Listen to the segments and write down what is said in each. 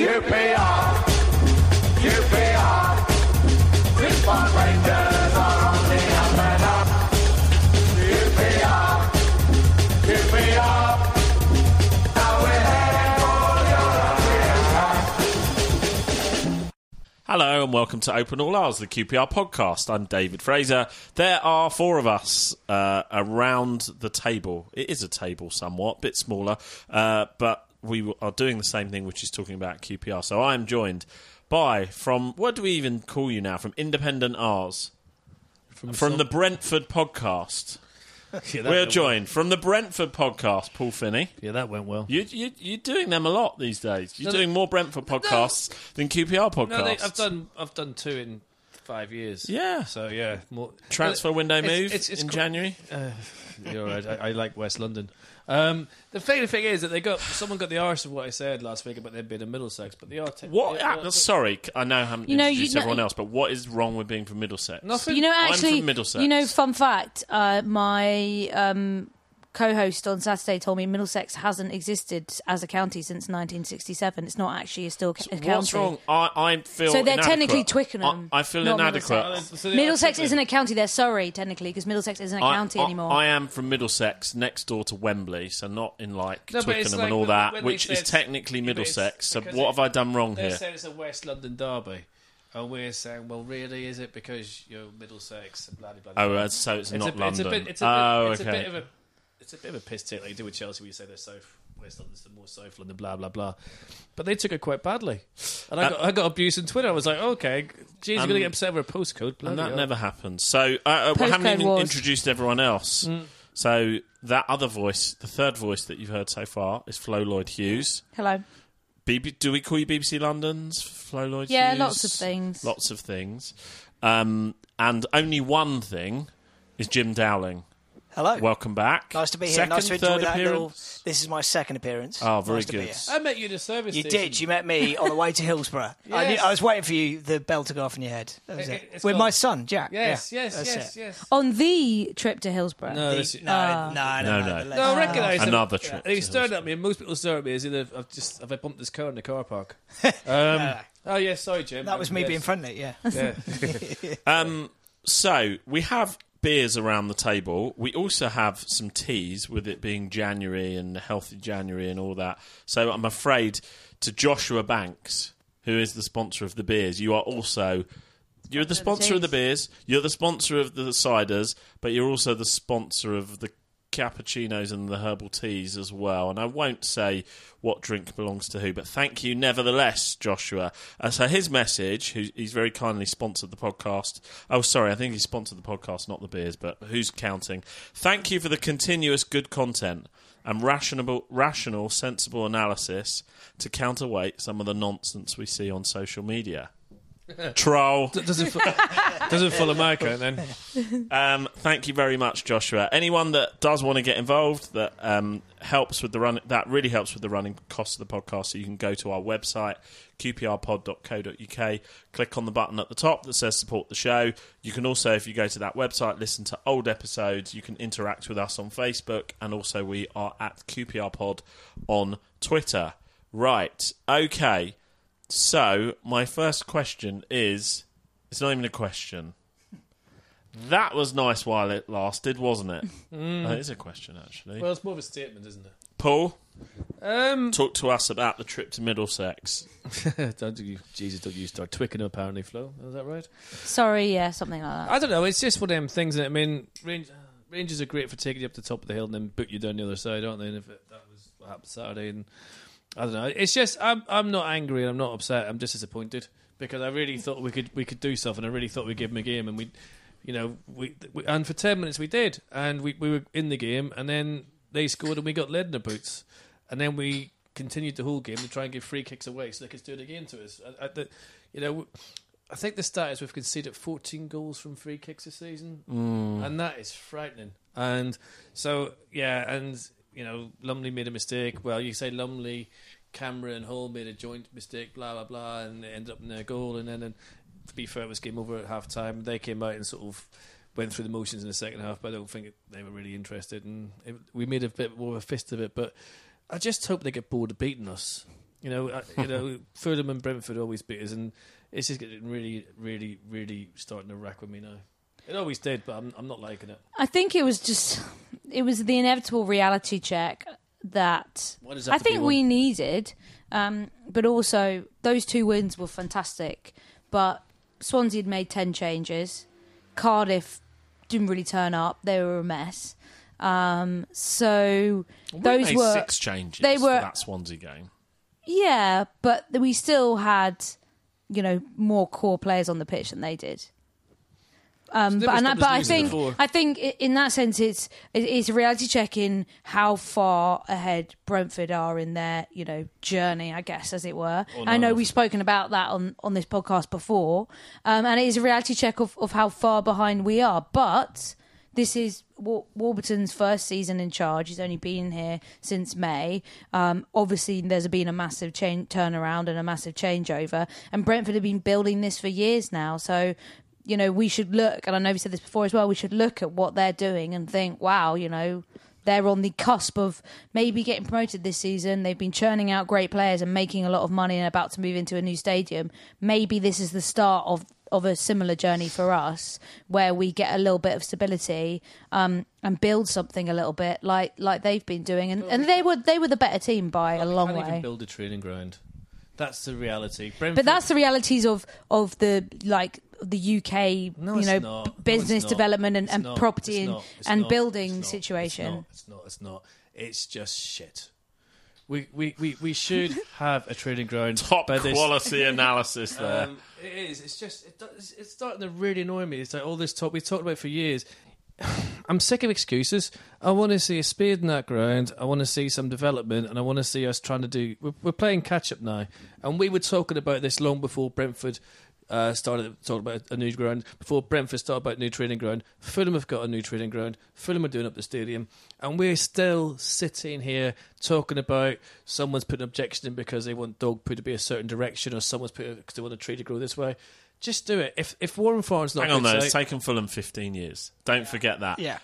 UPR, UPR. Richmond Rangers are on the up and up. Now we're heading for European. Hello and welcome to Open All Hours, the QPR podcast. I'm David Fraser. There are four of us uh, around the table. It is a table somewhat, bit smaller, uh, but we are doing the same thing, which is talking about QPR. So I am joined by, from, what do we even call you now? From Independent R's. From, the Brentford podcast. Yeah, We're joined from the Brentford podcast, Paul Finney. Yeah, that went well. You, you, you're doing them a lot these days. You're No, doing more Brentford podcasts than QPR podcasts. No, they, I've done I've done two in five years. Yeah. So yeah, more Transfer window It's- move it's- it's in January. Uh, you're right. I, I like West London. Um, the funny thing is that they got someone got the arse of what I said last week about them being in Middlesex, but they are. Te- What? they ah, are- sorry, I know I haven't You know, you introduced know- everyone else, but what is wrong with being from Middlesex? Nothing. You know, I'm actually, from Middlesex. you know, fun fact: uh, my um, co-host on Saturday told me Middlesex hasn't existed as a county since 1967. It's not actually a still a county. What's wrong? I, I feel So they're inadequate. technically Twickenham, I, I feel inadequate. Middlesex. So Middlesex isn't a county. They're Surrey technically because Middlesex isn't a I- county I, anymore. I am from Middlesex, next door to Wembley, so not in like No, Twickenham like and all when- that, when which is technically yeah, but it's Middlesex. So what it- have I done wrong here? They here? said it's a West London derby, and we're saying, well, really, is it because you're Middlesex and blah blah blah. Oh, uh, so it's, It's not a, London. It's a bit. It's a oh, bit, it's okay. a bit of a. It's a bit of a piss take like you do with Chelsea, where you say they're south West London's the more South London, blah blah blah. But they took it quite badly, and I got, I got abuse on Twitter. I was like, okay, geez, you're Um, gonna get upset over a postcode, and that hell. never happened. So uh, uh, we haven't even wars. introduced everyone else. Mm. So that other voice, the third voice that you've heard so far, is Flo Lloyd Hughes. Hello. BB, do we call you BBC London's Flo Lloyd Yeah, Hughes? lots of things. Lots of things. Um, and only one thing is Jim Dowling. Hello. Welcome back. nice to be here. Second, nice to enjoy third that appearance. little. This is my second appearance. Oh, very Nice good. I met you in a service. You station. did. You met me on the way to Hillsborough. I, knew, Yes. I was waiting for you, the bell to go off in your head. That was It- it. With called- my son, Jack. Yes, Yeah, yes, yes, it. yes. On the trip to Hillsborough. No, The- this, no, Ah. no, No, no, no. the no, I legend. recognise him. Another trip. And he stared at me, and most people stare at me as if I've just have I bumped this car in the car park. Um, oh yeah, sorry, Jim. That was me being friendly. Yeah. Yeah. Um, so we have beers around the table. We also have some teas, with it being January and healthy January and all that. So I'm afraid to Joshua Banks, who is the sponsor of the beers, you are also. You're the sponsor of the beers. You're the sponsor of the ciders, but you're also the sponsor of the cappuccinos and the herbal teas as well. And I won't say what drink belongs to who, but thank you nevertheless, Joshua. Uh, so his message, who, he's very kindly sponsored the podcast. Oh, sorry, I think he sponsored the podcast, not the beers, but who's counting? Thank you for the continuous good content and rational, rational, sensible analysis to counterweight some of the nonsense we see on social media. Troll. doesn't fu- doesn't follow my account then. Um, thank you very much, Joshua. Anyone that does want to get involved, that um, helps with the run, that really helps with the running costs of the podcast. So you can go to our website, qprpod.co.uk, click on the button at the top that says support the show. You can also, if you go to that website, listen to old episodes. You can interact with us on Facebook, and also we are at QPRPod on Twitter. Right, okay. So my first question is, it's not even a question. That was nice while it lasted, wasn't it? That is a question, actually. Well, it's more of a statement, isn't it? Paul, Um, talk to us about the trip to Middlesex. don't you, Jesus, don't you start Twickenham apparently, Flo? Is that right? Sorry, yeah, something like that. I don't know. It's just one of them things. That, I mean, range, Rangers are great for taking you up the top of the hill and then boot you down the other side, aren't they? And if it, that was what happened Saturday, and I don't know. It's just I'm I'm not angry and I'm not upset. I'm just disappointed because I really thought we could we could do something. I really thought we'd give them a game, and we, you know, we, we and for ten minutes we did, and we we were in the game, and then they scored and we got led in the boots, and then we continued the whole game to try and give free kicks away so they could do it again to us. I, I, the, you know. I think the stat is we've conceded 14 goals from free kicks this season, hmm. and that is frightening. And so, yeah, and you know, Lumley made a mistake. Well, you say Lumley, Cameron, and Hall made a joint mistake, blah blah blah, and it ended up in their goal. And then, and to be fair, it was game over at half time. They came out and sort of went through the motions in the second half, but I don't think it, they were really interested. And it, we made a bit more of a fist of it. But I just hope they get bored of beating us You know, uh, you know, Fulham and Brentford always beat us, and it's just getting really, really, really starting to rack with me now. It always did, but I'm, I'm not liking it. I think it was just it was the inevitable reality check that Why does it have I to be think one? we needed. Um, but also those two wins were fantastic. But Swansea had made ten changes. Cardiff didn't really turn up; they were a mess. Um, so those were six changes. they for were- that Swansea game. yeah, but we still had you know more core players on the pitch than they did. Um, but and I, but I think before. I think in that sense it's it's a reality check in how far ahead Brentford are in their you know journey, I guess as it were. Oh, I know we've spoken about that on on this podcast before, um, and it is a reality check of of how far behind we are. But this is Wa- Warburton's first season in charge. He's only been here since May. Um, obviously, there's been a massive change, turnaround and a massive changeover. And Brentford have been building this for years now. So, you know, we should look, and I know we said this before as well, we should look at what they're doing and think, wow, you know, they're on the cusp of maybe getting promoted this season. They've been churning out great players and making a lot of money and about to move into a new stadium. Maybe this is the start of of a similar journey for us where we get a little bit of stability um, and build something a little bit like like they've been doing and, and they were they were the better team by a long can't even way build a training ground. That's the reality. Brentford, but that's the realities of of the like the UK No, you know not. Business it's not. development and, and property It's and, not. It's and not. building It's not. situation It's not. It's not. It's not. It's just shit. We we, we, we should have a training ground. Top by this- quality analysis there. Um, it is. It's just. It, does- it's starting to really annoy me. It's like all this talk we talked about for years. I'm sick of excuses. I want to see a spade in that ground. I want to see some development, and I want to see us trying to do. We're, we're playing catch up now, and we were talking about this long before Brentford uh, started talking about a new ground. Before Brentford started about new training ground, Fulham have got a new training ground. Fulham are doing up the stadium, and we're still sitting here talking about someone's put an objection in because they want dog poo to be a certain direction, or someone's put because they want a tree to grow this way. Just do it. If if Warren Farms not Hang on, though. It's taken Fulham 15 years. Don't forget that. Yeah.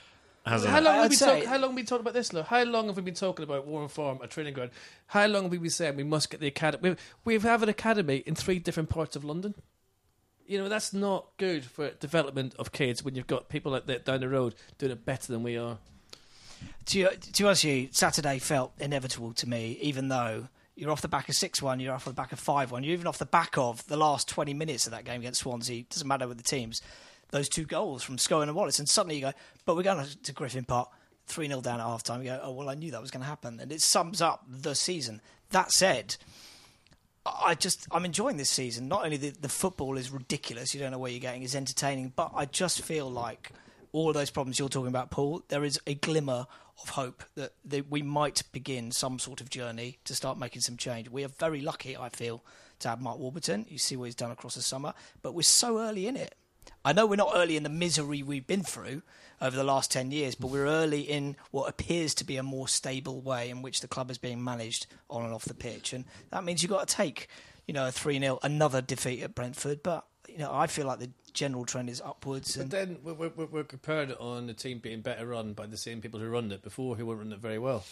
Hasn't How long, have we say- talk, how long have we talked about this, Lo? How long have we been talking about Warren Farm, a training ground? How long have we been saying we must get the academy? We we have an academy in three different parts of London. You know, that's not good for development of kids when you've got people like that down the road doing it better than we are. To, you to with you, Saturday felt inevitable to me, even though you're off the back of 6 1, you're off the back of 5 1, you're even off the back of the last 20 minutes of that game against Swansea. doesn't matter with the teams. Those two goals from Scowen and Wallace, and suddenly you go, but we're going to Griffin Park, 3 0 down at half time. You go, oh, well, I knew that was going to happen. And it sums up the season. That said, I just I'm enjoying this season. Not only the, the football is ridiculous, you don't know where you're getting, is entertaining, but I just feel like all of those problems you're talking about, Paul, there is a glimmer of hope that, that we might begin some sort of journey to start making some change. We are very lucky, I feel, to have Mark Warburton. You see what he's done across the summer, but we're so early in it. I know we're not early in the misery we've been through over the last 10 years, but we're early in what appears to be a more stable way in which the club is being managed on and off the pitch. And that means you've got to take, you know, a 3 0, another defeat at Brentford. But, you know, I feel like the general trend is upwards. But And then we're, we're, we're compared on the team being better run by the same people who run it before, who weren't running it very well.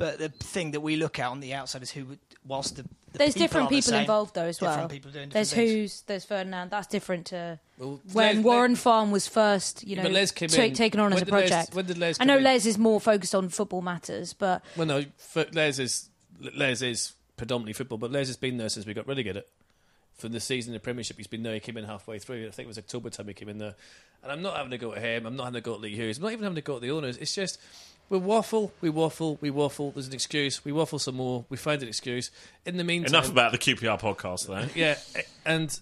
But the thing that we look at on the outside is who, whilst the, the there's people different aren't the people same, involved though as different well people doing there's different things. who's there's Ferdinand that's different to Well, when Les- Warren Farm was first, you know, But Les came ta- in- taken on as a did Les- project. when did Les I know come in? Les is more focused on football matters, but Well, no, f- Les is Les is predominantly football, but Les has been there since we got relegated. From the season in the Premiership, he's been there. He came in halfway through. I think it was October time he came in there. And I'm not having to go at him. I'm not having to go at Lee Hoos. I'm not even having to go at the owners. It's just we waffle, we waffle, we waffle. There's an excuse. We waffle some more. We find an excuse. In the meantime, Enough about the QPR podcast, though. yeah, and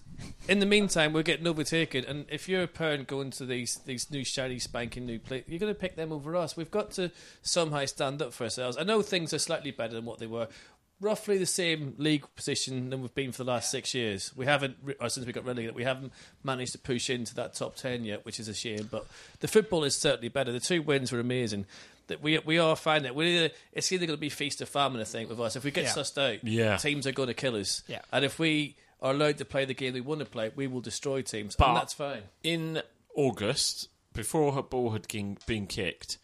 in the meantime, we're getting overtaken. And if you're a parent going to these these new shiny spanking new play, you're going to pick them over us. We've got to somehow stand up for ourselves. I know things are slightly better than what they were. Roughly the same league position than we've been for the last six years. We haven't, since we got relegated, we haven't managed to push into that top ten yet, which is a shame. But the football is certainly better. The two wins were amazing. That we we are finding it. We're either, it's either going to be feast or famine. I think with us, if we get Yeah. sussed out, Yeah. teams are going to kill us. Yeah. And if we are allowed to play the game we want to play, we will destroy teams, But- and that's fine. In August, before her ball had been been kicked,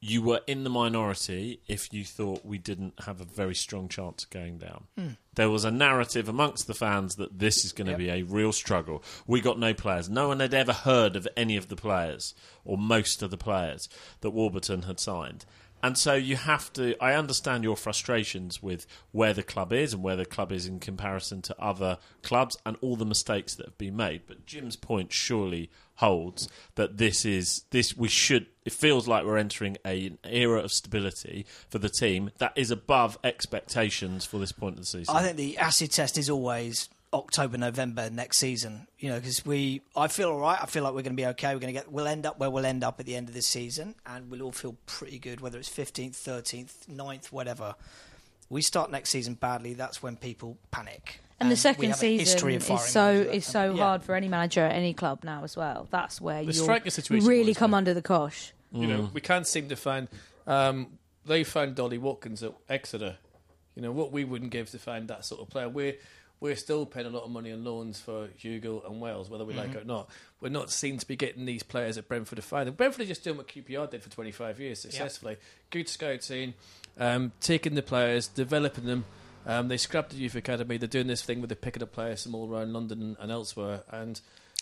you were in the minority if you thought we didn't have a very strong chance of going down. Hmm. There was a narrative amongst the fans that this is going to be a real struggle. We got no players. No one had ever heard of any of the players or most of the players that Warburton had signed. And so you have to. I understand your frustrations with where the club is and where the club is in comparison to other clubs and all the mistakes that have been made. But Jim's point surely holds that this is this. We should. It feels like we're entering a, an era of stability for the team that is above expectations for this point of the season. I think the acid test is always October, November next season. You know, because we, I feel all right. I feel like we're going to be okay. We're going to get, we'll end up where we'll end up at the end of this season, and we'll all feel pretty good. Whether it's fifteenth, thirteenth, 9th, whatever. We start next season badly. That's when people panic. And the second have a history season is so is so Yeah. hard for any manager at any club now as well. That's where you really come under the cosh. You know, we can't seem to find. Um, they found Ollie Watkins at Exeter. You know what we wouldn't give to find that sort of player. We're we're still paying a lot of money on loans for Hugill and Wells, whether we like it or not. We're not seen to be getting these players at Brentford to find them. Brentford are just doing what QPR did for 25 years successfully. Good scouting, um, taking the players, developing them. Um, they scrapped the youth academy. They're doing this thing where they're picking up players from all around London and elsewhere. And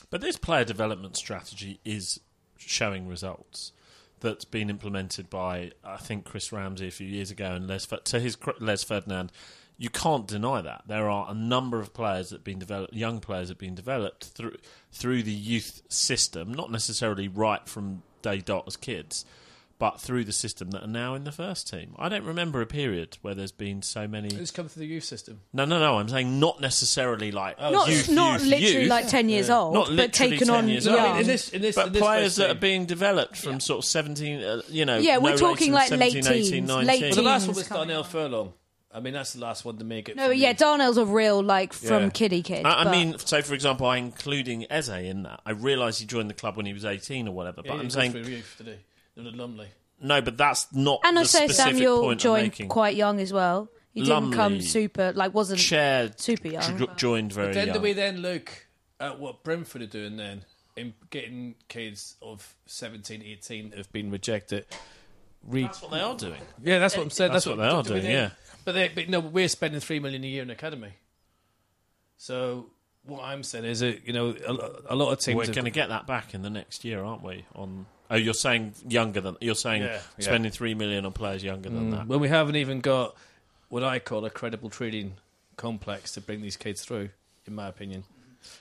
But this player development strategy is showing results. That's been implemented by I think Chris Ramsey a few years ago and Les to his Les Ferdinand. You can't deny that there are a number of players that have been developed, young players that have been developed through through the youth system, not necessarily right from day dot as kids, but through the system that are now in the first team. I don't remember a period where there's been so many. Who's come through the youth system. No, no, no. I'm saying not necessarily like Not youth, not youth, literally youth. like ten years old, Not but literally taken 10 on years young. old. I mean, in this, in this, but in this players first that are being developed from sort of 17, uh, you know. Yeah, we're no talking later than like late 17, 18, teens, 19. late Well, the last one was coming Darnell. Furlong. I mean, that's the last one to make it. No, yeah, the- Darnell's a real like from Yeah. kiddie kid. I, I mean, so for example, I including Eze in that. I realise he joined the club when he was 18 or whatever, Yeah, but I'm goes saying for youth Lumley. no, but that's not and the also Samuel point joined quite young as well. He didn't come super like wasn't Chair super young, jo- but- joined very Then young. do we then look at what Brentford are doing then in getting kids of 17, 18 have been rejected? Re- That's what they are doing. yeah, that's what I'm saying. That's That's, what they are do doing, then- yeah. But, they, but no, we're spending three million a year in academy. So what I'm saying is that you know a, a lot of teams We're going to get that back in the next year, aren't we? On oh, you're saying younger than you're saying Yeah, yeah. spending three million on players younger than that. when we haven't even got what I call a credible treating complex to bring these kids through, in my opinion.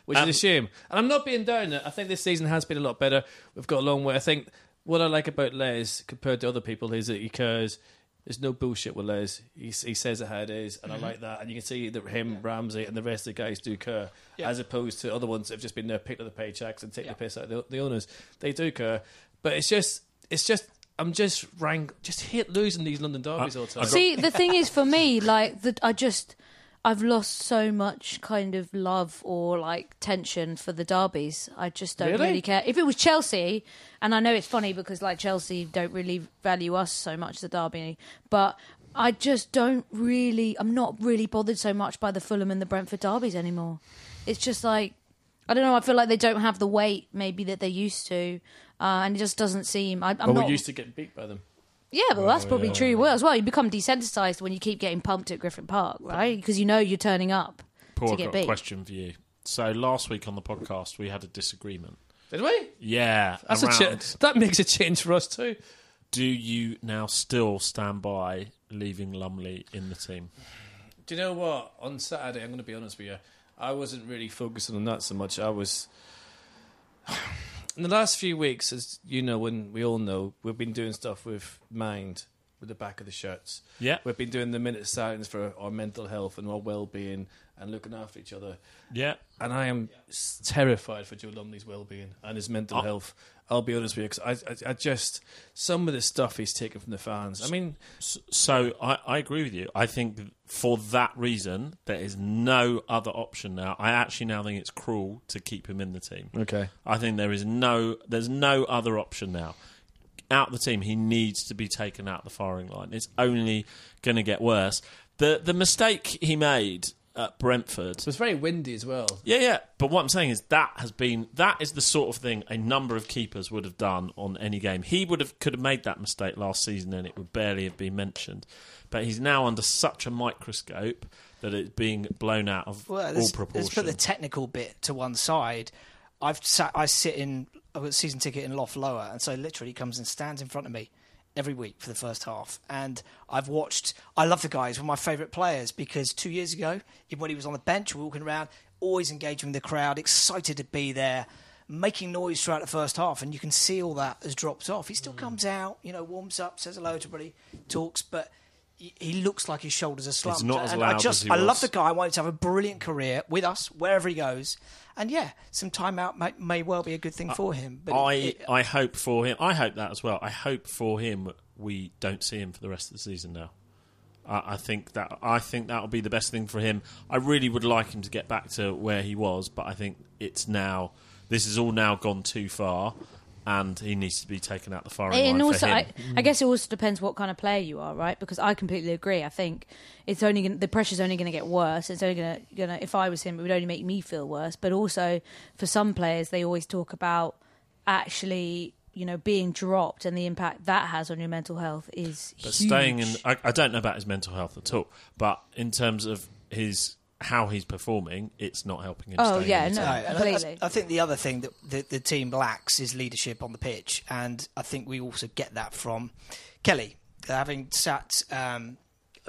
Which Um, is a shame. And I'm not being down. I think this season has been a lot better. We've got a long way. I think what I like about Les compared to other people is that he cares. There's no bullshit with Les. He, he says it how it is, and I like that. And you can see that him, Ramsey, and the rest of the guys do care, as opposed to other ones that have just been there, picked up the paychecks and take the piss out of the, the owners. They do care, but it's just, it's just, I'm just rank, just hit losing these London derbies uh, all the time. See, the thing is, for me, like that, I just I've lost so much kind of love or like tension for the derbies. I just don't Really? really, care. If it was Chelsea, and I know it's funny because like Chelsea don't really value us so much, the derby, but. I just don't really. I'm not really bothered so much by the Fulham and the Brentford derbies anymore. It's just like I don't know. I feel like they don't have the weight maybe that they used to, uh, and it just doesn't seem. I, I'm but not. we're used to getting beat by them. Yeah, well, that's probably true well, as well. You become desensitized when you keep getting pumped at Griffin Park, right? Because you know you're turning up Paul, to I've get got a beat. question for you. So last week on the podcast, we had a disagreement. Did we? Yeah, That's a around, cha- that makes a change for us too. do you now still stand by leaving Lumley in the team? Do you know what? On Saturday, I'm going to be honest with you. I wasn't really focusing on that so much. I was. In the last few weeks, as you know, when we all know, we've been doing stuff with Mind, with the back of the shirts. Yeah. We've been doing the minute of silence for our mental health and our well being and looking after each other. Yeah, And I am s- terrified for Joe Lumley's well being and his mental Oh. health. I'll be honest with you, because I, I, I just. Some of the stuff he's taken from the fans. I mean, S- So I, I agree with you. I think for that reason, there is no other option now. I actually now think it's cruel to keep him in the team. okay. I think there is no there's no other option now. Out the team, he needs to be taken out the firing line. It's only going to get worse. The the mistake he made at Brentford. It was very windy as well. Yeah, yeah. But what I'm saying is that has been that is the sort of thing a number of keepers would have done on any game. He would have could have made that mistake last season and it would barely have been mentioned. But he's now under such a microscope that it's being blown out of Well, all proportion. let's put the technical bit to one side. I've sat, I sit in, I've got a season ticket in Loft Lower, and so literally he comes and stands in front of me every week for the first half. And I've watched, I love the guy, he's one of my favourite players because two years ago, even when he was on the bench, walking around, always engaging with the crowd, excited to be there. Making noise throughout the first half, and you can see all that has dropped off. He still Mm. comes out, you know, warms up, says hello to everybody, talks, but he, looks like his shoulders are slumped. not as and I loud just, as he I love the guy. I want him to have a brilliant career with us wherever he goes. And yeah, some time out may, may well be a good thing for him. But I it- I hope for him. I hope that as well. I hope for him we don't see him for the rest of the season now. I, I think that I think that will be the best thing for him. I really would like him to get back to where he was, but I think it's now. This has all now gone too far, and he needs to be taken out the firing line and for also, him. I, I mm. guess it also depends what kind of player you are, right? Because I completely agree. I think it's only gonna, the pressure's only going to get worse. It's only going to, gonna, if I was him, it would only make me feel worse. But also, for some players, they always talk about actually, you know, being dropped and the impact that has on your mental health is But huge. staying in, I, I don't know about his mental health at all. But in terms of his how he's performing, it's not helping him. Oh, staying yeah, no. No, I- completely. I, I think the other thing that the, the team lacks is leadership on the pitch, and I think we also get that from Kelly, having sat. Um,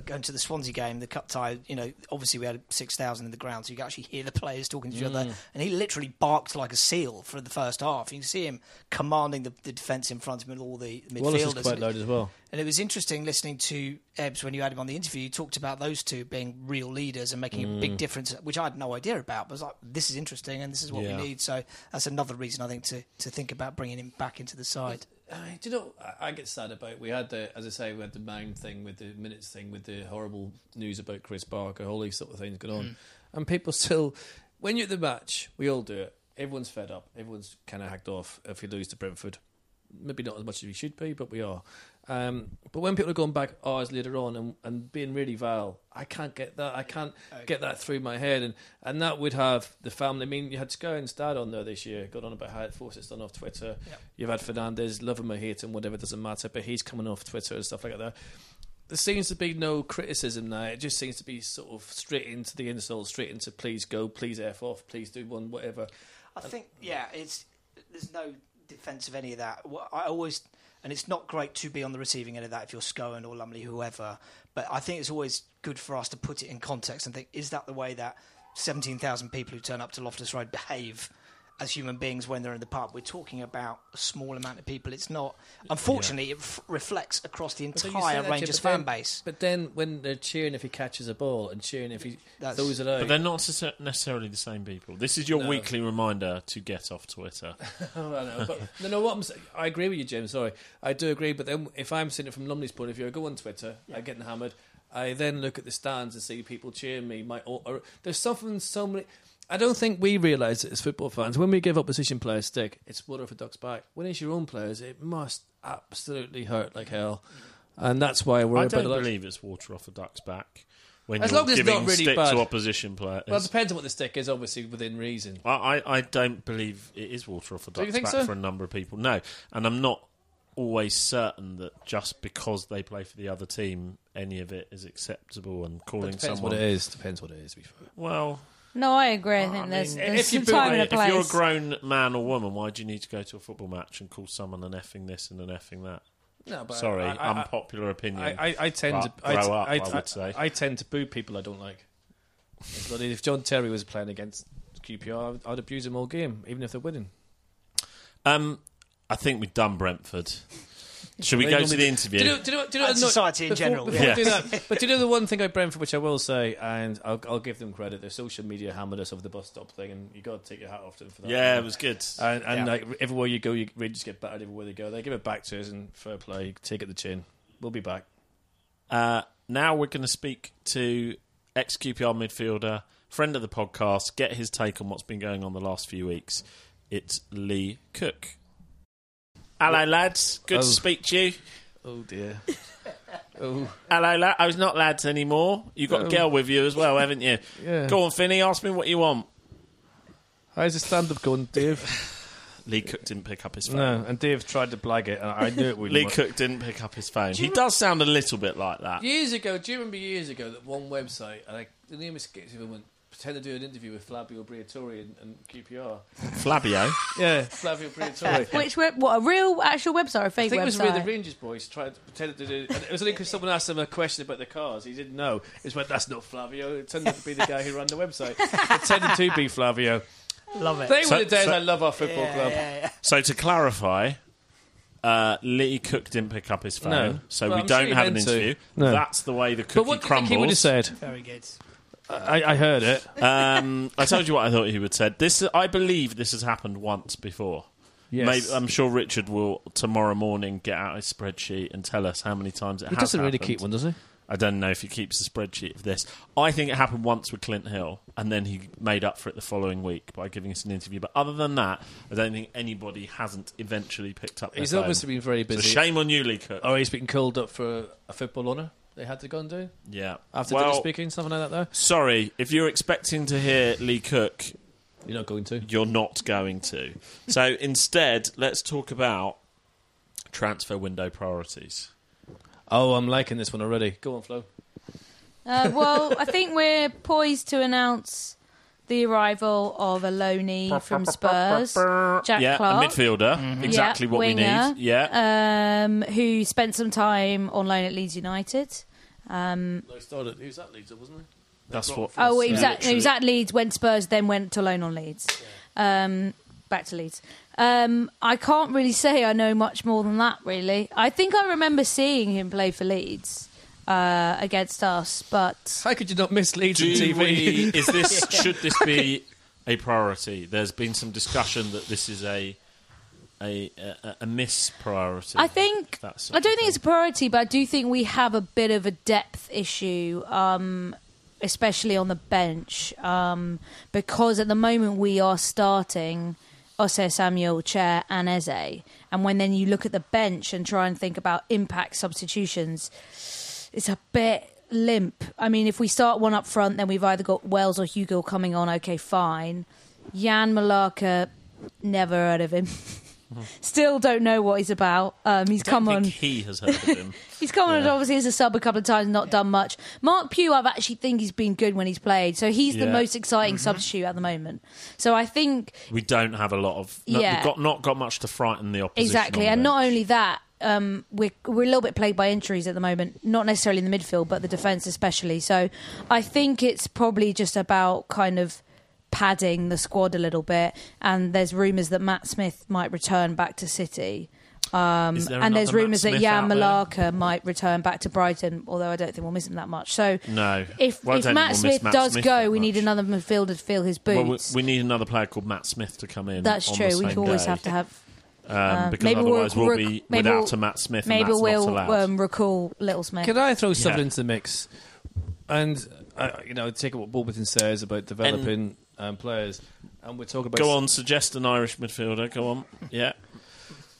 Going to the Swansea game, the cup tie, you know, obviously we had 6,000 in the ground, so you can actually hear the players talking to each Mm. other. And he literally barked like a seal for the first half. You can see him commanding the, the defence in front of him and all the midfielders. Wallace is quite loud as well. And it was interesting listening to Ebbs when you had him on the interview. You talked about those two being real leaders and making a Mm. big difference, which I had no idea about. But I was like, this is interesting and this is what Yeah. we need. So that's another reason I think to, to think about bringing him back into the side. I, do you know? I, I get sad about. We had the, as I say, we had the Mount thing with the minutes thing with the horrible news about Chris Barker, all these sort of things going on, mm. and people still. When you're at the match, we all do it. Everyone's fed up. Everyone's kind of hacked off if we lose to Brentford. Maybe not as much as we should be, but we are. Um, but when people are going back hours later on and, and being really vile, I can't get that. I can't get that through my head, and, and that would have the family. I mean, you had Sky and Stad on there this year, got on about how it forced it's done off Twitter. You've had Fernandes, love him or hate him, whatever doesn't matter, but he's coming off Twitter and stuff like that. There seems to be no criticism now. It just seems to be sort of straight into the insult, straight into please go, please f off, please do one, whatever. I think, yeah, it's there's no defence of any of that. I always, and it's not great to be on the receiving end of that if you're Scowen or Lumley, whoever. But I think it's always good for us to put it in context and think: is that the way that 17,000 people who turn up to Loftus Road behave? As human beings, when they're in the pub, we're talking about a small amount of people. It's not. Unfortunately, it f- reflects across the But then you entire say that, Rangers Jim, fan then- base. But then when they're cheering if he catches a ball and cheering if he That's- throws it out, But they're not necessarily the same people. This is your No. weekly reminder to get off Twitter. Oh, I know, but no, no. What I'm, saying- I agree with you, Jim. Sorry, I do agree. But then, if I'm seeing it from Lumley's point of view, I go on Twitter, I get hammered. I then look at the stands and see people cheering me. My, or, or, there's something so many. I don't think we realise it as football fans. When we give opposition players stick, it's water for ducks back. When it's your own players, it must absolutely hurt like hell. And that's why I worry I don't believe it's water off a duck's back when As you're long as it's giving not really stick bad. to opposition players. Well, it depends on what the stick is, obviously within reason. I, I, I don't believe it is water off a duck's back so? for a number of people. No, and I'm not always certain that just because they play for the other team, any of it is acceptable. And calling Depends someone what it is. Depends what it is. to be fair. well, No, I agree. I think I there's, mean, there's if you some time and a place. if you're a grown man or woman, why do you need to go to a football match and call someone an effing this and an effing that? No, but Sorry, I- I- I- unpopular opinion. I, I, I tend But to I, grow up, I, I would say. I tend to boo people I don't like. It's bloody- if John Terry was playing against QPR, I'd, I'd abuse him all game, even if they're winning. um, I think we've done Brentford. Should we go to the interview? Do you know, do you know, do you know, no, society in before- general, Before yeah. do that, but do you know the one thing about Brentford, which I will say, and I'll, I'll give them credit, their social media hammered us over the bus stop thing, and you got to take your hat off to them for that. yeah, it was good. And, and Yeah. like everywhere you go, you really just get battered everywhere they go. They give it back to us, and fair play, take it the chin. We'll be back. Uh, now we're going to speak to ex QPR midfielder, friend of the podcast, get his take on what's been going on the last few weeks. It's Lee Cook. Hello, lads. Good Oh. to speak to you. Oh dear. Oh, Hello, la- oh, I was not lads anymore. You got a Oh. girl with you as well, haven't you? yeah. Go on, Finney. Ask me what you want. How's the stand-up going, Dave? Lee Cook didn't pick up his phone. no, and Dave tried to blag it, and I knew it wouldn't Lee work. Cook didn't pick up his phone. He does sound a little bit like that. Years ago, do you remember years ago that one website, and I, the name escapes me, went pretend to do an interview with Flavio Briatore and, and QPR. Flabio. Yeah, Flavio Briatore. Which web? What a real actual website or a I fake think it was website? where the Rangers boys trying to pretend to do. And it was only because someone asked him a question about the cars. He didn't know. He just went, "That's not Flavio." It turned out to be the guy who ran the website. Pretended to be Flavio. Love it. They So- were the days so- I love our football yeah, club. yeah, yeah. So to clarify, uh, Lee Cook didn't pick up his phone, No. so Well, we I'm don't he have an interview. No. That's the way the cookie But what do think crumbles. he would have said? Very good. I, I heard it. Um, I told you what I thought he would said. This, I believe, this has happened once before. Yes. Maybe, I'm sure Richard will tomorrow morning get out his spreadsheet and tell us how many times it he has doesn't really keep one, does he? I don't know if he keeps a spreadsheet of this. I think it happened once with Clint Hill, and then he made up for it the following week by giving us an interview. But other than that, I don't think anybody hasn't eventually picked up. Their He's phone. obviously been very So busy. shame on you, Lee Cook. Or he's been called up for a football honour. They had to go and do Yeah. after well, dinner speaking, something like that. Though sorry if you're expecting to hear Lee Cook, you're not going to. you're not going to. so instead, let's talk about transfer window priorities. Oh, I'm liking this one already. Go on, Flo. Uh, well, I think we're poised to announce the arrival of a loanee from Spurs, Jack yeah, Clarke. a midfielder, exactly Yeah, what we need. Yeah. um, who spent some time on loan at Leeds United. Um, No, started. Who's that Leeds, wasn't he? That's what. oh, he was, Yeah, at, he was at Leeds when Spurs then went to loan on Leeds. Um, back to Leeds. Um, I can't really say I know much more than that, really. I think I remember seeing him play for Leeds uh, against us, but How could you not miss Leeds Do TV? we, is this should this be a priority? There's been some discussion that this is a a a, a miss priority. I think That's I don't think it's a priority, but I do think we have a bit of a depth issue, um, especially on the bench, um, because at the moment we are starting Osayi-Samuel, Chair, and Eze, and when then you look at the bench and try and think about impact substitutions, it's a bit limp. I mean, if we start one up front, then we've either got Wells or Hugill coming on. Okay, fine. Jan Mlakar, never heard of him. Still don't know what he's about. Um, he's come think on. He has heard of him. He's come on Yeah. obviously as a sub a couple of times, not done much. Marc Pugh, I've actually think he's been good when he's played, so he's the most exciting substitute at the moment. So I think we don't have a lot of. No, Yeah. We've got not got much to frighten the opposition. exactly, on and the not only that, um, we're we're a little bit plagued by injuries at the moment. Not necessarily in the midfield, but the defence especially. So I think it's probably just about kind of padding the squad a little bit. And there's rumours that Matt Smith might return back to City. Um, there and there's rumours that Jan? Mlakar might return back to Brighton, although I don't think we'll miss him that much. So No. if, Well, if Matt we'll Smith Matt does Smith go, we need another midfielder to fill his Well, we, boots. we need another player called Matt Smith to come in. That's on true. the We always day. have to have. Um, uh, because maybe we'll otherwise we'll, rec- be maybe without we'll- a Matt Smith. Maybe and that's we'll not allowed. um, recall Little Smith. Can I throw something Yeah. into the mix? And uh, you know, take what Bulletin says about developing um, players, and we're talking about Go on, suggest an Irish midfielder. Go on. Yeah.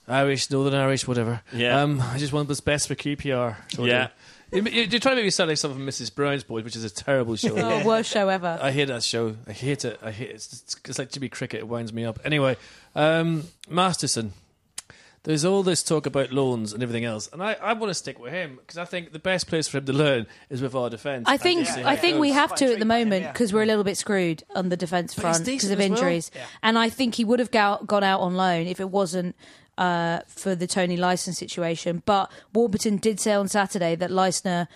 Irish, Northern Irish, whatever. Yeah. Um, I just want what's best for QPR. sort Yeah. Of. You- you- You're trying to make me sound like something from Mrs. Brown's Boys, which is a terrible show. Oh, worst show ever. I hate that show. I hate it. I hate it. It's, it's, it's like Jimmy Cricket. It winds me up. Anyway, um, Masterson. There's all this talk about loans and everything else, and I, I want to stick with him because I think the best place for him to learn is with our defence. I think just see how I it think we have to at the intrigued by him, moment because we're a little bit screwed on the defence front because of as well. injuries. Yeah. And I think he would have go- gone out on loan if it wasn't uh, for the Toni Leistner situation. But Warburton did say on Saturday that Leistner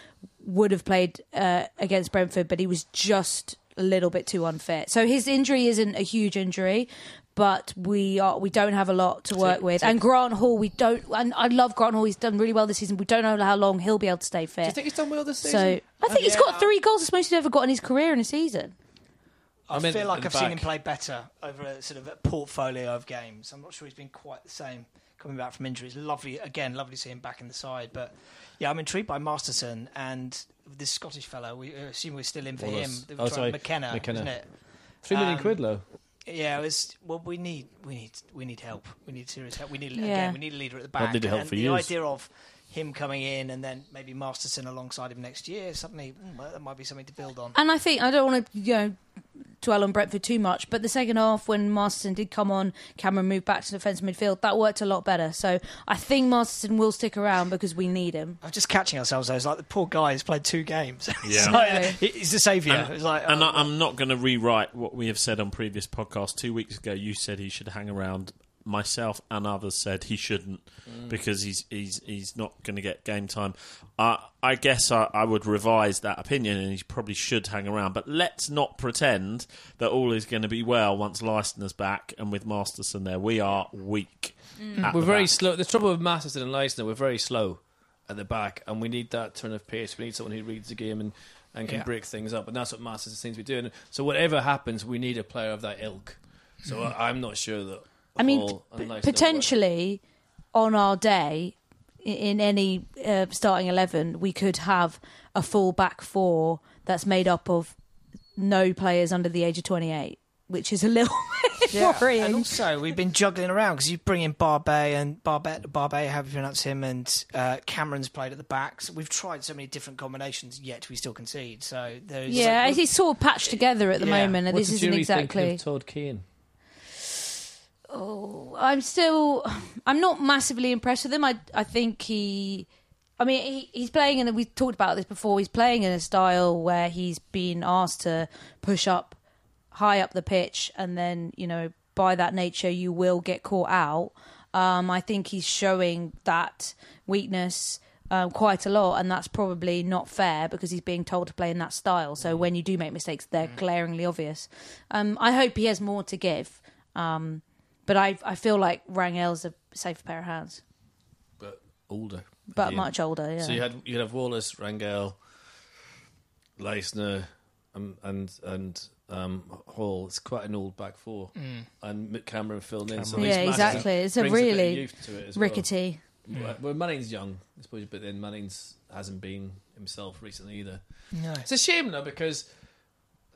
would have played uh, against Brentford, but he was just a little bit too unfit. So his injury isn't a huge injury. But we are we don't have a lot to work with, and Grant Hall we don't. And I love Grant Hall; he's done really well this season. We don't know how long he'll be able to stay fit. Do you think he's done well this season? So I think he's Yeah. got three goals. It's most he's ever got in his career in a season. I, I meant feel like I've seen him play better over a sort of a portfolio of games. I'm not sure he's been quite the same coming back from injuries. Lovely again, lovely to see him back in the side. But yeah, I'm intrigued by Masterson and this Scottish fellow. We assume we're still in for Wallace. him. Oh, sorry, McKenna, McKenna. isn't it? Three million um, quid low. Yeah, it was. Well, we need, we need, we need help. We need serious help. We need Yeah. again. We need a leader at the back. needed help and for the years. idea of him coming in and then maybe Masterson alongside him next year, suddenly mm, well, that might be something to build on. And I think I don't want to you know dwell on Brentford too much, but the second half when Masterson did come on, Cameron moved back to defensive midfield. That worked a lot better. So I think Masterson will stick around because we need him. I'm just catching ourselves though. It's like the poor guy has played two games. Yeah. like, he's the saviour. And, It's like, and oh, I, I'm not going to rewrite what we have said on previous podcasts. Two weeks ago, you said he should hang around. Myself and others said he shouldn't because he's he's he's not going to get game time. Uh, I guess I, I would revise that opinion, and he probably should hang around. But let's not pretend that all is going to be well once Leistner's back and with Masterson there. We are weak. at We're very back. slow. The trouble with Masterson and Leistner, we're very slow at the back, and we need that turn of pace. We need someone who reads the game and, and can Yeah. break things up, and that's what Masterson seems to be doing. So whatever happens, we need a player of that ilk. So I'm not sure that. I mean, p- Leistner will work. potentially on our day in any uh, starting eleven, we could have a full back four that's made up of no players under the age of twenty-eight, which is a little bit Yeah, and also we've been juggling around because you bring in Barbet and Barbet, Barbet, how do you pronounce him, and uh, Cameron's played at the back. So we've tried so many different combinations, yet we still concede. So there's Yeah, it's sort of patched together at the Yeah. moment, and What this isn't Jury exactly. think of Todd Kane? I'm still, I'm not massively impressed with him. I, I think he, I mean, he, he's playing and we talked about this before. He's playing in a style where he's been asked to push up, high up the pitch, and then you know, by that nature, you will get caught out. Um, I think he's showing that weakness. Um, quite a lot, and that's probably not fair because he's being told to play in that style. So when you do make mistakes, they're glaringly obvious. Um, I hope he has more to give. Um, but I I feel like Rangel's a safer pair of hands, But older. but again. much older. Yeah. So you had you'd have Wallace, Rangel, Leistner, um, and and um, Hall. It's quite an old back four, and Mick Cameron filled in. So Cameron. at least Yeah, Masterson exactly. It's a brings bit really youth to it as well. rickety. Well, well, Manning's young, I suppose, but then Manning's hasn't been himself recently either. no. It's a shame though because,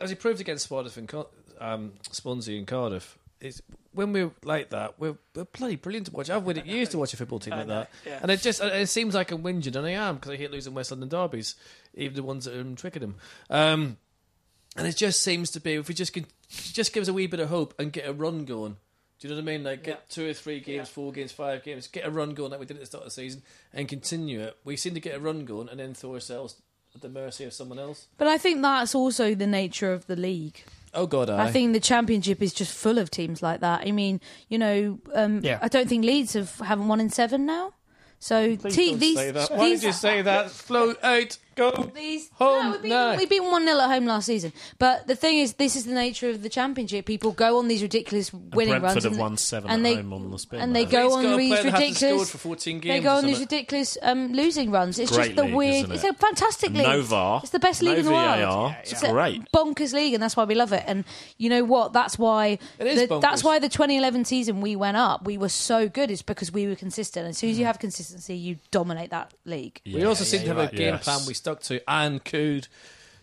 as he proved against Swansea and Car- um, Swansea and Cardiff, it's when we're like that, we're, we're bloody brilliant to watch. I've waited years to watch a football team like that, yeah. and it just it seems like I'm whinging, and I am because I hate losing West London derbies, even the ones that are in Twickenham. Um, and it just seems to be if we just can just give us a wee bit of hope and get a run going. Do you know what I mean? Like get two or three games, four games, five games, get a run going like we did at the start of the season, and continue it. We seem to get a run going and then throw ourselves at the mercy of someone else. But I think that's also the nature of the league. Oh God, I, I think the championship is just full of teams like that. I mean, you know, um, Yeah. I don't think Leeds have haven't won in seven now. So te- these Why these did you say that? Float out, go. These, Home no, we've been, we've 1 0 at home last season. But the thing is, this is the nature of the championship. People go on these ridiculous winning Brentford runs. have and, won seven and at they, home on the spin. And they go Leeds got on a these that hasn't scored ridiculous. for 14 They go or on these something. ridiculous um, losing runs. It's Great just the league, weird. isn't It's it? a fantastic league. No VAR. It's the best no league in the world. VAR. It's It's a great. bonkers league, and that's why we love it. And you know what? That's why. It is the- bonkers. that's why the 2011 season we went up. We were so good. It's because we were consistent. As soon as you have consistency, you dominate that league. We also seem to have a game plan we stuck to and could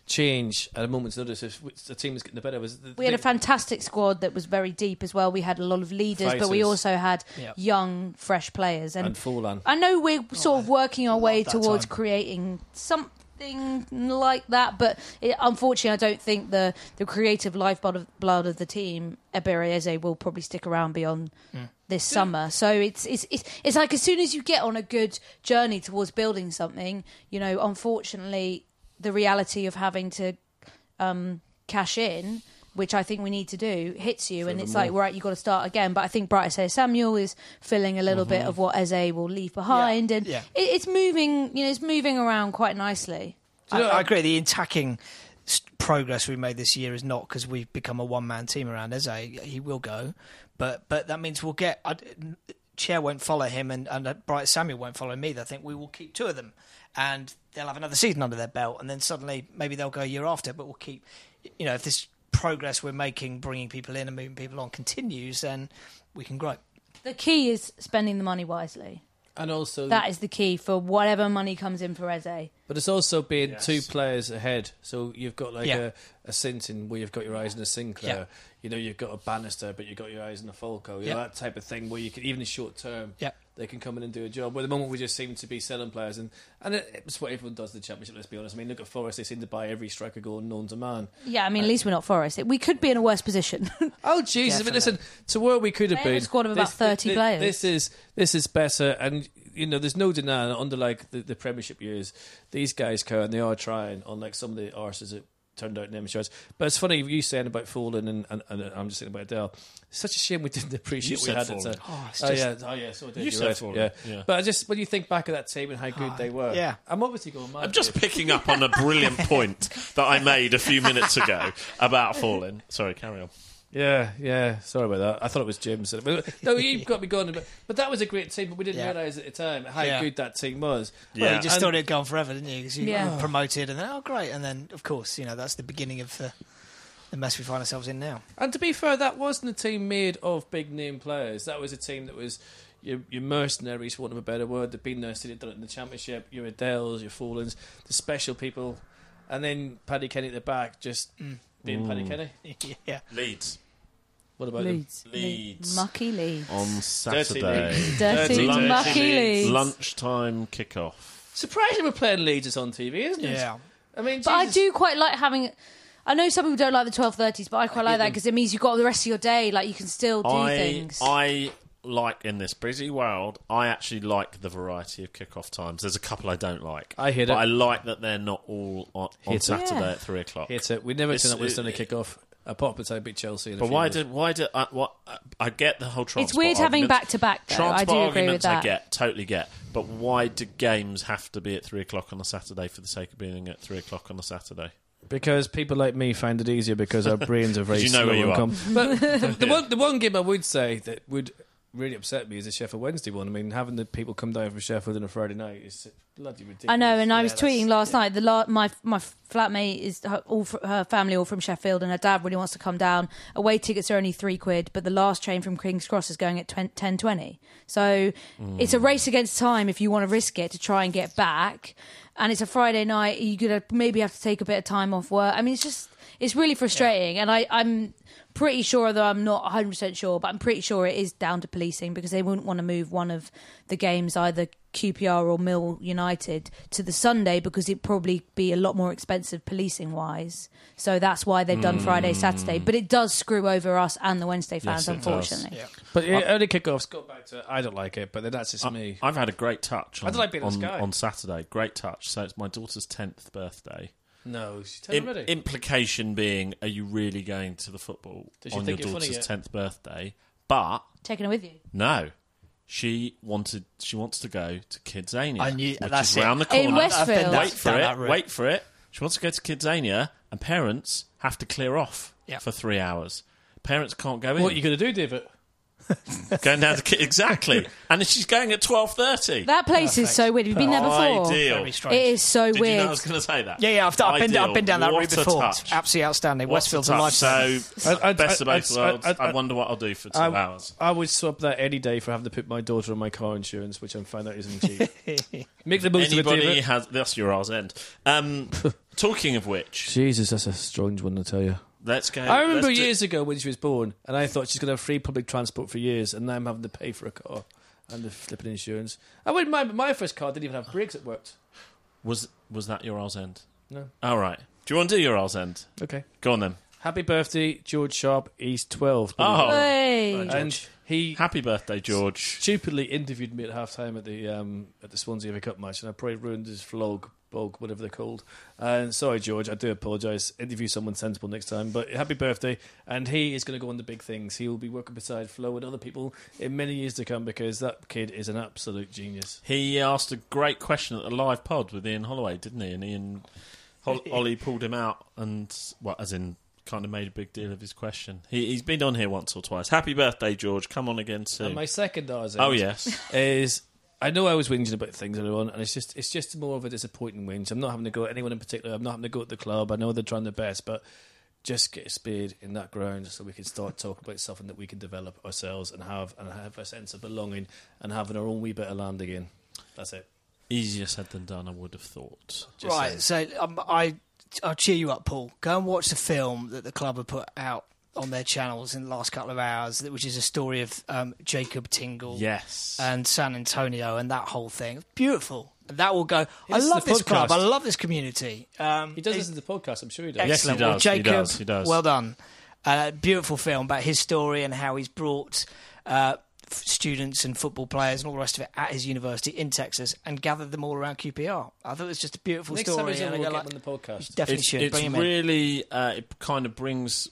change at a moment's notice if the team was getting the better. Was the, We had a fantastic squad that was very deep as well. We had a lot of leaders, but we also had Yeah. young, fresh players. And, and Fulan. I know we're sort of working our way towards time. creating something like that, but it, unfortunately, I don't think the, the creative lifeblood of, blood of the team, Ebere Eze, will probably stick around beyond this summer. So it's, it's it's it's like as soon as you get on a good journey towards building something, you know, unfortunately, the reality of having to um, cash in. Which I think we need to do hits you, and it's like right, you've got to start again. But I think Bright Osayi-Samuel is filling a little bit of what Eze will leave behind, and yeah. it, it's moving. You know, it's moving around quite nicely. I, I agree. The attacking s- progress we made this year is not because we've become a one-man team around Eze. He will go, but but that means we'll get. I, Chair won't follow him, and and uh, Bright Samuel won't follow me. I think we will keep two of them, and they'll have another season under their belt, and then suddenly maybe they'll go a year after. But we'll keep, you know, if this progress we're making, bringing people in and moving people on, continues, then we can grow. The key is spending the money wisely. And also, That is the key for whatever money comes in for Eze. but it's also being Yes. two players ahead. So you've got like Yeah. a, a Sinton where you've got your eyes on a Sinclair. Yeah. You know, you've got a Bannister, but you've got your eyes on a Falco. You know, Yeah. that type of thing where you can, even in the short term, Yeah. they can come in and do a job. But at the moment, we just seem to be selling players, and and it, it's what everyone does in the championship. Let's be honest. I mean, look at Forest; they seem to buy every striker goal known to man. Yeah, I mean, at uh, least we're not Forest. We could be in a worse position. Oh Jesus! But listen, to where we could have They have a been, squad of about 30 thi- players. This is this is better, and you know, there's no denying. Under like the, the Premiership years, these guys can and they are trying. Unlike some of the arses that turned out in demonstrations. But it's funny you saying about Fallen, and, and, and I'm just saying about Dell. It's such a shame we didn't appreciate You we said had Fallen. it. to- Oh, it's Oh yeah, oh yeah, so I did. You You're said right. Fallen, Yeah. yeah. but I just when you think back of that team and how good ah, they were, yeah. I'm obviously going mad. I'm just here. picking up on a brilliant point that I made a few minutes ago about falling. Sorry, carry on. Yeah, yeah. Sorry about that. I thought it was Jim's. But, no, you've got me going. But, but that was a great team. But we didn't Yeah. realise at the time how Yeah. good that team was. Yeah. Well, you just And- thought it'd go on forever, didn't you? Because you Yeah. got promoted, and then oh great, and then of course you know that's the beginning of the, the mess we find ourselves in now. And to be fair, that wasn't a team made of big name players. That was a team that was your, your mercenaries, for want of a better word. They've been there, so they've done it in the championship. Your Adels, your Fallens, the special people, and then Paddy Kenny at the back, just mm. Being mm. Paddy Kenny. yeah, Leeds What about Leeds. Leeds. Mucky Leeds. on Dirty Saturday. Leeds. Dirty, Dirty mucky Leeds. Leeds. Lunchtime kickoff. Surprising we're playing Leeds is on TV, isn't it? yeah. I mean, But I do quite like having. I know some people don't like the twelve thirties, but I quite like that because it means you've got the rest of your day. Like you can still do I things. I like in this busy world. I actually like the variety of kickoff times. There's a couple I don't like. I hate but it. I like that they're not all on, on Hate it. Saturday Yeah. at three o'clock. Hate it. We never It's- turn up with a it- kick off. Apart from time beat Chelsea. In a But few why years. did why did I, uh, what uh, I get the whole transport it's weird having arguments. back to back. though. I Transport do agree with arguments I get, totally get. But why do games have to be at three o'clock on a Saturday for the sake of being at three o'clock on a Saturday? Because people like me find it easier because our brains are very 'Cause you know slow where you and are. com- But the, the one, the one game I would say that would really upset me is the Sheffield Wednesday one. I mean, having the people come down from Sheffield on a Friday night is bloody ridiculous. I know, and I was tweeting last night. The la- my my flatmate is her, all fr- her family all from Sheffield, and her dad really wants to come down. Away tickets are only three quid, but the last train from King's Cross is going at ten twenty. So mm. it's a race against time if you want to risk it to try and get back. And it's a Friday night. You're gonna maybe have to take a bit of time off work. I mean, it's just it's really frustrating, and I, I'm pretty sure though I'm not 100% sure but I'm pretty sure it is down to policing because they wouldn't want to move one of the games either QPR or Mill United to the Sunday because it'd probably be a lot more expensive policing wise so that's why they've done Friday Saturday mm. but it does screw over us and the Wednesday fans Yes, unfortunately Yeah. But yeah, early kickoffs, go back to. I don't like it, but that's just I- me. I've had a great touch. On, I don't like being on on, on Saturday. Great touch. So it's my daughter's tenth birthday. No, she's ten Im- already. implication being, are you really going to the football Does she on your think you're funny daughter's yet? tenth birthday? But taking her with you no, she wanted. She wants to go to KidZania, I knew- which that's is it. round the In corner. Westfield. I've wait for it. Wait for it. She wants to go to KidZania, and parents have to clear off Yeah. for three hours. Parents can't go in. what are you going to do, David? going down to Kid exactly, and she's going at twelve thirty. that place is so weird have you been there before Ideal. Very strange. it is so Did you weird know I was going to say that? Yeah, yeah, I've, I've been I've been down that What route a before. touch. It's absolutely outstanding. What Westfield's a touch. lifestyle. So, I- I- best of I- both I- worlds. I- I, I- wonder what I'll do for two I, hours. I would swap that any day for having to put my daughter on my car insurance, which I'm finding out isn't cheap. Make the most of it, Anybody David. has that's your R's end. Um, talking of which, Jesus, that's a strange one, to tell you. Let's go. I remember let's do- years ago when she was born, and I thought she's going to have free public transport for years, and now I'm having to pay for a car and the flipping insurance. I wouldn't mind, but my first car didn't even have brakes. It worked. Was was that your R's end? No. All right. Do you want to do your R's end? Okay. Go on then. Happy birthday, George Sharp. He's 12. Oh, Hey. and he happy birthday, George. stupidly interviewed me at half time at the um, at the Swansea FA Cup match, and I probably ruined his vlog, blog, whatever they're called. And sorry, George, I do apologise. Interview someone sensible next time. But happy birthday! And he is going to go on the big things. He will be working beside Flo and other people in many years to come because that kid is an absolute genius. He asked a great question at the live pod with Ian Holloway, didn't he? And Ian Hol- Ollie pulled him out and what, as in, kind of made a big deal of his question. He, he's been on here once or twice. Happy birthday, George! Come on again soon. And my second R's oh yes. is I know I was whinging about things earlier on, and it's just it's just more of a disappointing whinge. I'm not having to go at anyone in particular. I'm not having to go at the club. I know they're trying their best, but just get a spade in that ground so we can start talking about something that we can develop ourselves and have and have a sense of belonging and having our own wee bit of land again. That's it. Easier said than done, I would have thought. Just right, saying. so um, I I'll cheer you up, Paul. Go and watch the film that the club have put out on their channels in the last couple of hours, which is a story of um, Jacob Tingle Yes. and San Antonio and that whole thing. Beautiful. That will go. I love this club. I love this community. Um, He does listen to the podcast. I'm sure he does. Yes, he excellent. Well, does, he Jacob, does, he does. Well done. Uh, beautiful film about his story and how he's brought uh, students and football players and all the rest of it at his university in Texas and gathered them all around QPR. I thought it was just a beautiful Next story. he's on, and I we'll go get like, him on the podcast. definitely it's, should it's bring him in. really uh, it kind of brings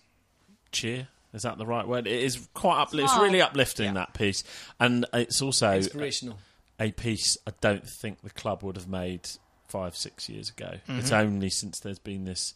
cheer is that the right word it is quite uplifting it's really uplifting that piece and it's also Inspirational. a piece i don't think the club would have made five six years ago Mm-hmm. it's only since there's been this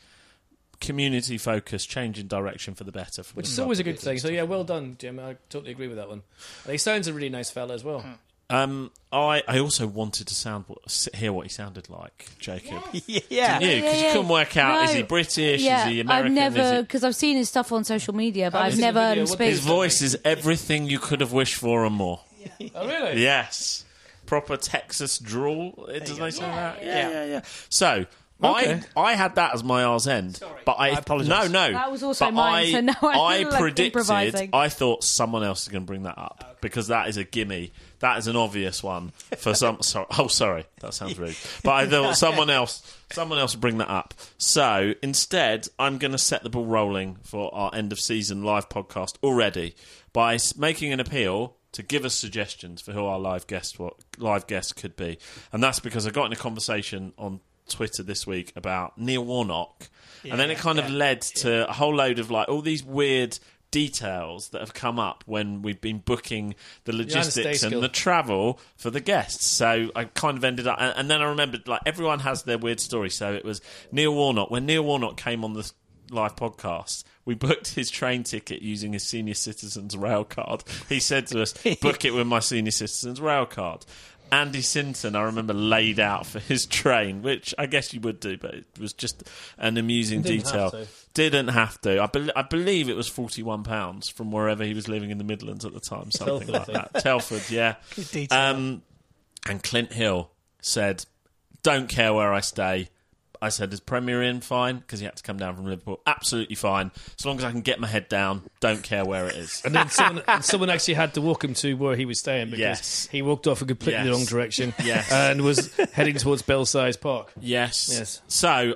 community focus change in direction for the better for Which the is always a good thing. So yeah, well done, Jim. I totally agree with that one. And he sounds a really nice fella as well. um I, I also wanted to sound hear what he sounded like Jacob yeah. Didn't you? Because Yeah, you couldn't work out is he British yeah, is he American I've never because I've seen his stuff on social media, but Have I've you seen the never heard him video? What his voice is everything you could have wished for and more Oh really? Yes. Proper Texas drawl. Does they say that? Yeah, Yeah. yeah, yeah. So Okay. I I had that as my R's end, but I, I apologise. No, no, That was also but mine, I, so now I'm, I like, predicted. improvising. I thought someone else is going to bring that up because that is a gimme. That is an obvious one for some. Sorry, oh, sorry, that sounds rude. But I thought someone else, someone else would bring that up. So instead, I'm going to set the ball rolling for our end of season live podcast already by making an appeal to give us suggestions for who our live guest what live guest could be, and that's because I got in a conversation on Twitter this week about Neil Warnock, and then it kind of yeah, led to a whole load of like all these weird details that have come up when we've been booking the logistics and the travel for the guests. So I kind of ended up, and, and then I remembered like everyone has their weird story. So it was Neil Warnock when Neil Warnock came on the live podcast. We booked his train ticket using his senior citizens rail card. He said to us, "Book it with my senior citizens rail card." Andy Sinton, I remember, laid out for his train, which I guess you would do, but it was just an amusing Didn't detail. have to. Didn't have to. I, bel I believe it was forty-one pounds from wherever he was living in the Midlands at the time, something Telford, like that. Telford, yeah. Good detail. Um, and Clint Hill said, "Don't care where I stay." I said, "Is Premier Inn fine?" Because he had to come down from Liverpool. Absolutely fine, as long as I can get my head down. Don't care where it is. And then someone, and someone actually had to walk him to where he was staying because Yes. he walked off in completely Yes. the wrong direction Yes. and was heading towards Belsize Park. Yes. Yes. So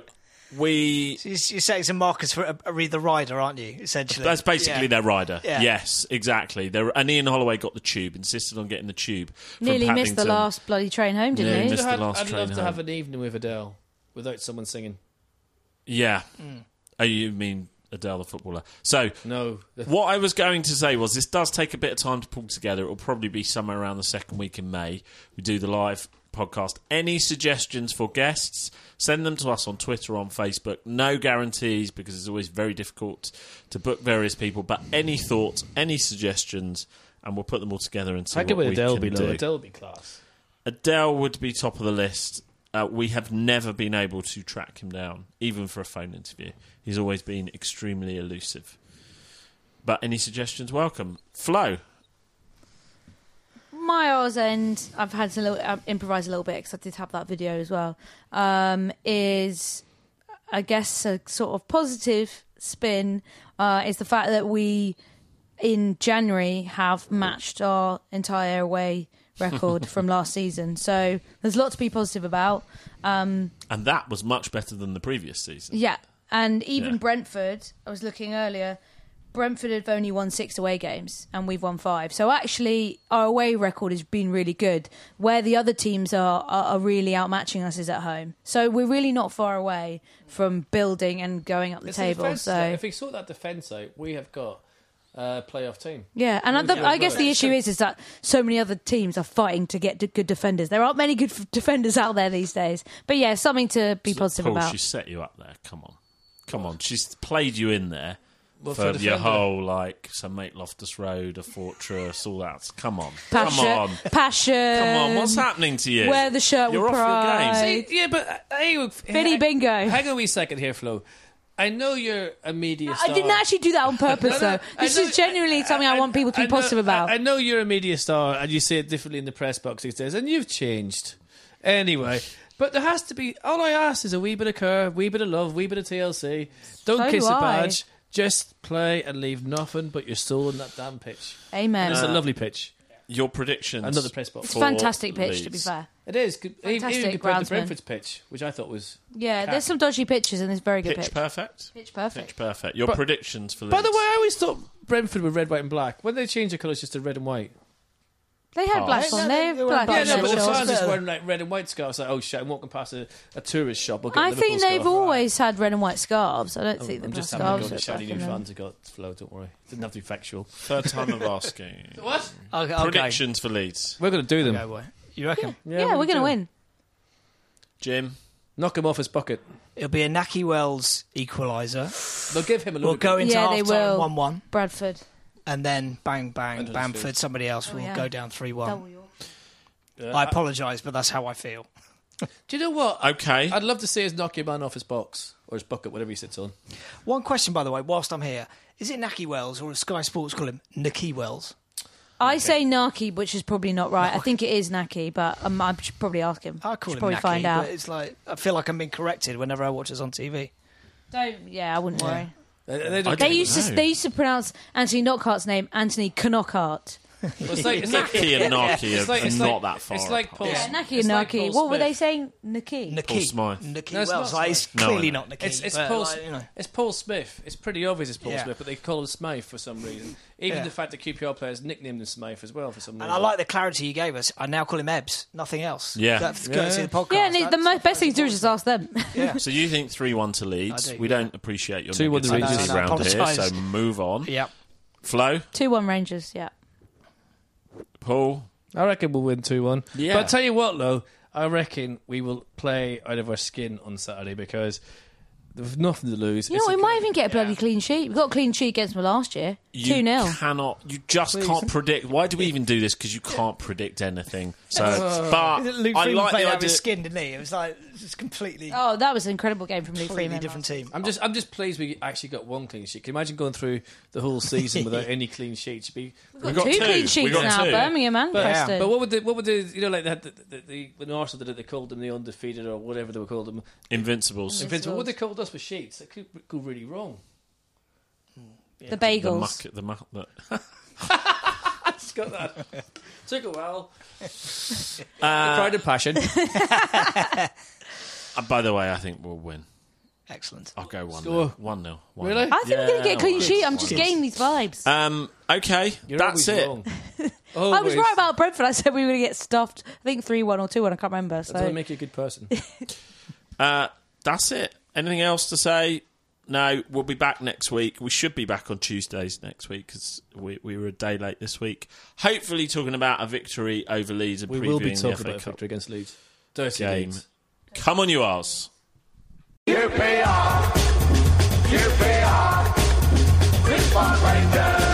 we So you're you're setting some markers for a, a read the rider, aren't you? Essentially, That's basically Yeah. their rider. Yeah. Yes, exactly. They're, and Ian Holloway got the tube, insisted on getting the tube. Nearly missed the last bloody train home, didn't Yeah, he he? missed- the I'd, last I'd train love to have an evening with Adele without someone singing. Yeah. Mm. Oh, you mean Adele, the footballer? So No. what I was going to say was this does take a bit of time to pull together. It will probably be somewhere around the second week in May. We do the live podcast. Any suggestions for guests? Send them to us on Twitter or on Facebook. No guarantees because it's always very difficult to book various people. But any thoughts, any suggestions, and we'll put them all together and see How what could we Adele can be do. Adele would be class. Adele would be top of the list. Uh, we have never been able to track him down, even for a phone interview. He's always been extremely elusive. But any suggestions, welcome. Flo. My R's end, I've had to little, um, improvise a little bit because I did have that video as well. Um, is I guess a sort of positive spin uh, is the fact that we in January have matched our entire away record from last season. So there's a lot to be positive about. Um, And that was much better than the previous season. yeah, and even Yeah. Brentford. I was looking earlier. Brentford have only won six away games, and we've won five. So actually, our away record has been really good. Where the other teams are are, are really outmatching us is at home. So we're really not far away from building and going up the It's table. defence, So if we sort that defence out, we have got a playoff team. yeah, and Who's the, I guess the issue is is that so many other teams are fighting to get d- good defenders. There aren't many good f- defenders out there these days. But yeah, something to be positive Paul, about. she set you up there. Come on. Come on. She's played you in there. Well, for for your whole, like, some Mate Loftus Road, a fortress, all that. Come on. Passion, Come on. passion. Come on. What's happening to you? Wear the shirt You're with off your pride. game. See, yeah, but uh, hey, Vinny hang- Bingo. Hang on a wee second here, Flo. I know you're a media star. I didn't actually do that on purpose, No, no, though. This know- is genuinely something I, want people to be know- positive about. I, I know you're a media star and you say it differently in the press box these days, and you've changed. Anyway, but there has to be. All I ask is a wee bit of care, wee bit of love, wee bit of TLC. Don't So kiss do a I. badge. Just play and leave nothing but your soul in that damn pitch. Amen. It's Uh, a lovely pitch. Your predictions. Another press box. it's a for fantastic pitch, to be fair. It is. good- Fantastic even compared to groundsman. Brentford's pitch, which I thought was. Yeah, Cat. there's some dodgy pitches and there's very good Pitch pitch. perfect. Pitch perfect. Pitch perfect. Your But- predictions for Leeds. By the way, I always thought Brentford were red, white, and black. When they changed the colours just to red and white. They had black Yeah, on. They they have were black black on Yeah, no, but the shorts. fans shorts. just wearing like red and white scarves. Like, oh shit, I'm walking past a, a tourist shop. I'll get a I Liverpool think they've scarf. always had red and white scarves. I don't think I'm the just black having a scarves go are at shouting new in them. fans. I got Flo. Don't worry. it Didn't have to be factual. Third time of asking. What? Okay, okay. Predictions for Leeds. We're going to do them. Okay, well, you reckon? Yeah, we're going to win. Jim. Knock him off his bucket. It'll be a Nahki Wells equaliser. They'll give him a little. We'll little. go into Yeah, half they time will. 1 1, Bradford. And then bang, bang, Under Bamford, somebody else will yeah. go down 3 1. Double I apologise, but that's how I feel. Do you know what? Okay. I'd love to see us knock your man off his box or his bucket, whatever he sits on. One question, by the way, whilst I'm here. Is it Nahki Wells or as Sky Sports call him Nahki Wells? I say Nahki, which is probably not right. I think it is Nahki, but um, I should probably ask him. I call should him probably Nahki, find out. but it's like I feel like I'm being corrected whenever I watch this on TV. Don't. Yeah, I wouldn't worry. They, they don't- They don't used to they used to pronounce Anthony Knockaert's name Anthony Knockaert. Well, it's like, it's like, Nahki and Nahki are it's like, not that far. It's like apart. Paul. Yeah, Nahki and like Nahki. Paul what were they saying? Nahki. Nahki, Paul Smythe. Nahki No, it's Wells. not it's Smythe. No, clearly not Nahki. It's, it's, Paul, like, you know. it's Paul Smith. It's pretty obvious it's Paul Yeah. Smith, but they call him Smythe for some reason. Even Yeah. the fact that QPR players nicknamed him Smythe as well for some reason. And I like the clarity you gave us. I now call him Ebbs, nothing else. Yeah. That's Yeah. courtesy of the podcast. Yeah, and it, the most, best thing to do is just ask them. Yeah. So you think 3 1 to Leeds. We don't appreciate your 2-1 to negativity Rangers. No, no, no, around here, so move on. yeah. Flo, Two one Rangers. Yeah. Paul. I reckon we'll win 2 1. Yeah. But tell you what, though, I reckon we will play out of our skin on Saturday because there's nothing to lose. You know, It's what, a we good- might even get a bloody clean sheet. We got a clean sheet against them last year. You 2 0. cannot. You just can't predict. Why do we even do this? Because you can't predict anything. So, but Luke I Freeman like played the out of idea. his skin, didn't he? It was like just completely, Oh, that was an incredible game from Luke completely Freeman. different team. I'm just, I'm just pleased we actually got one clean sheet. Can you imagine going through the whole season without any clean sheets? You'd be We got two, two. clean We sheets got now. two. Birmingham and But, Preston. but what would the, what would the, you know, like they had the, the, the, when Arsenal did it, they called them the undefeated or whatever they were called them. Invincibles. Invincible. What they called us with sheets? That could go really wrong. the The bagels. muck. The muck. The, It's got that. Took a while. uh, Pride and passion. uh, by the way, I think we'll win. Excellent. I'll go one. Score. nil. One nil. One Really? nil. I think we're going to get a clean sheet. I'm just nil. getting these vibes. Um. Okay. You're that's it. Wrong. I was right about Brentford. I said we were going to get stuffed. I think 3 1 or 2 1. I can't remember. That doesn't So make you a good person. Uh, that's it. Anything else to say? No, we'll be back next week. We should be back on Tuesdays next week because we, we were a day late this week. Hopefully, talking about a victory over Leeds. we will be talking about victory against Leeds. Dirty game. Leeds. Come on, you arse. You pay Rangers.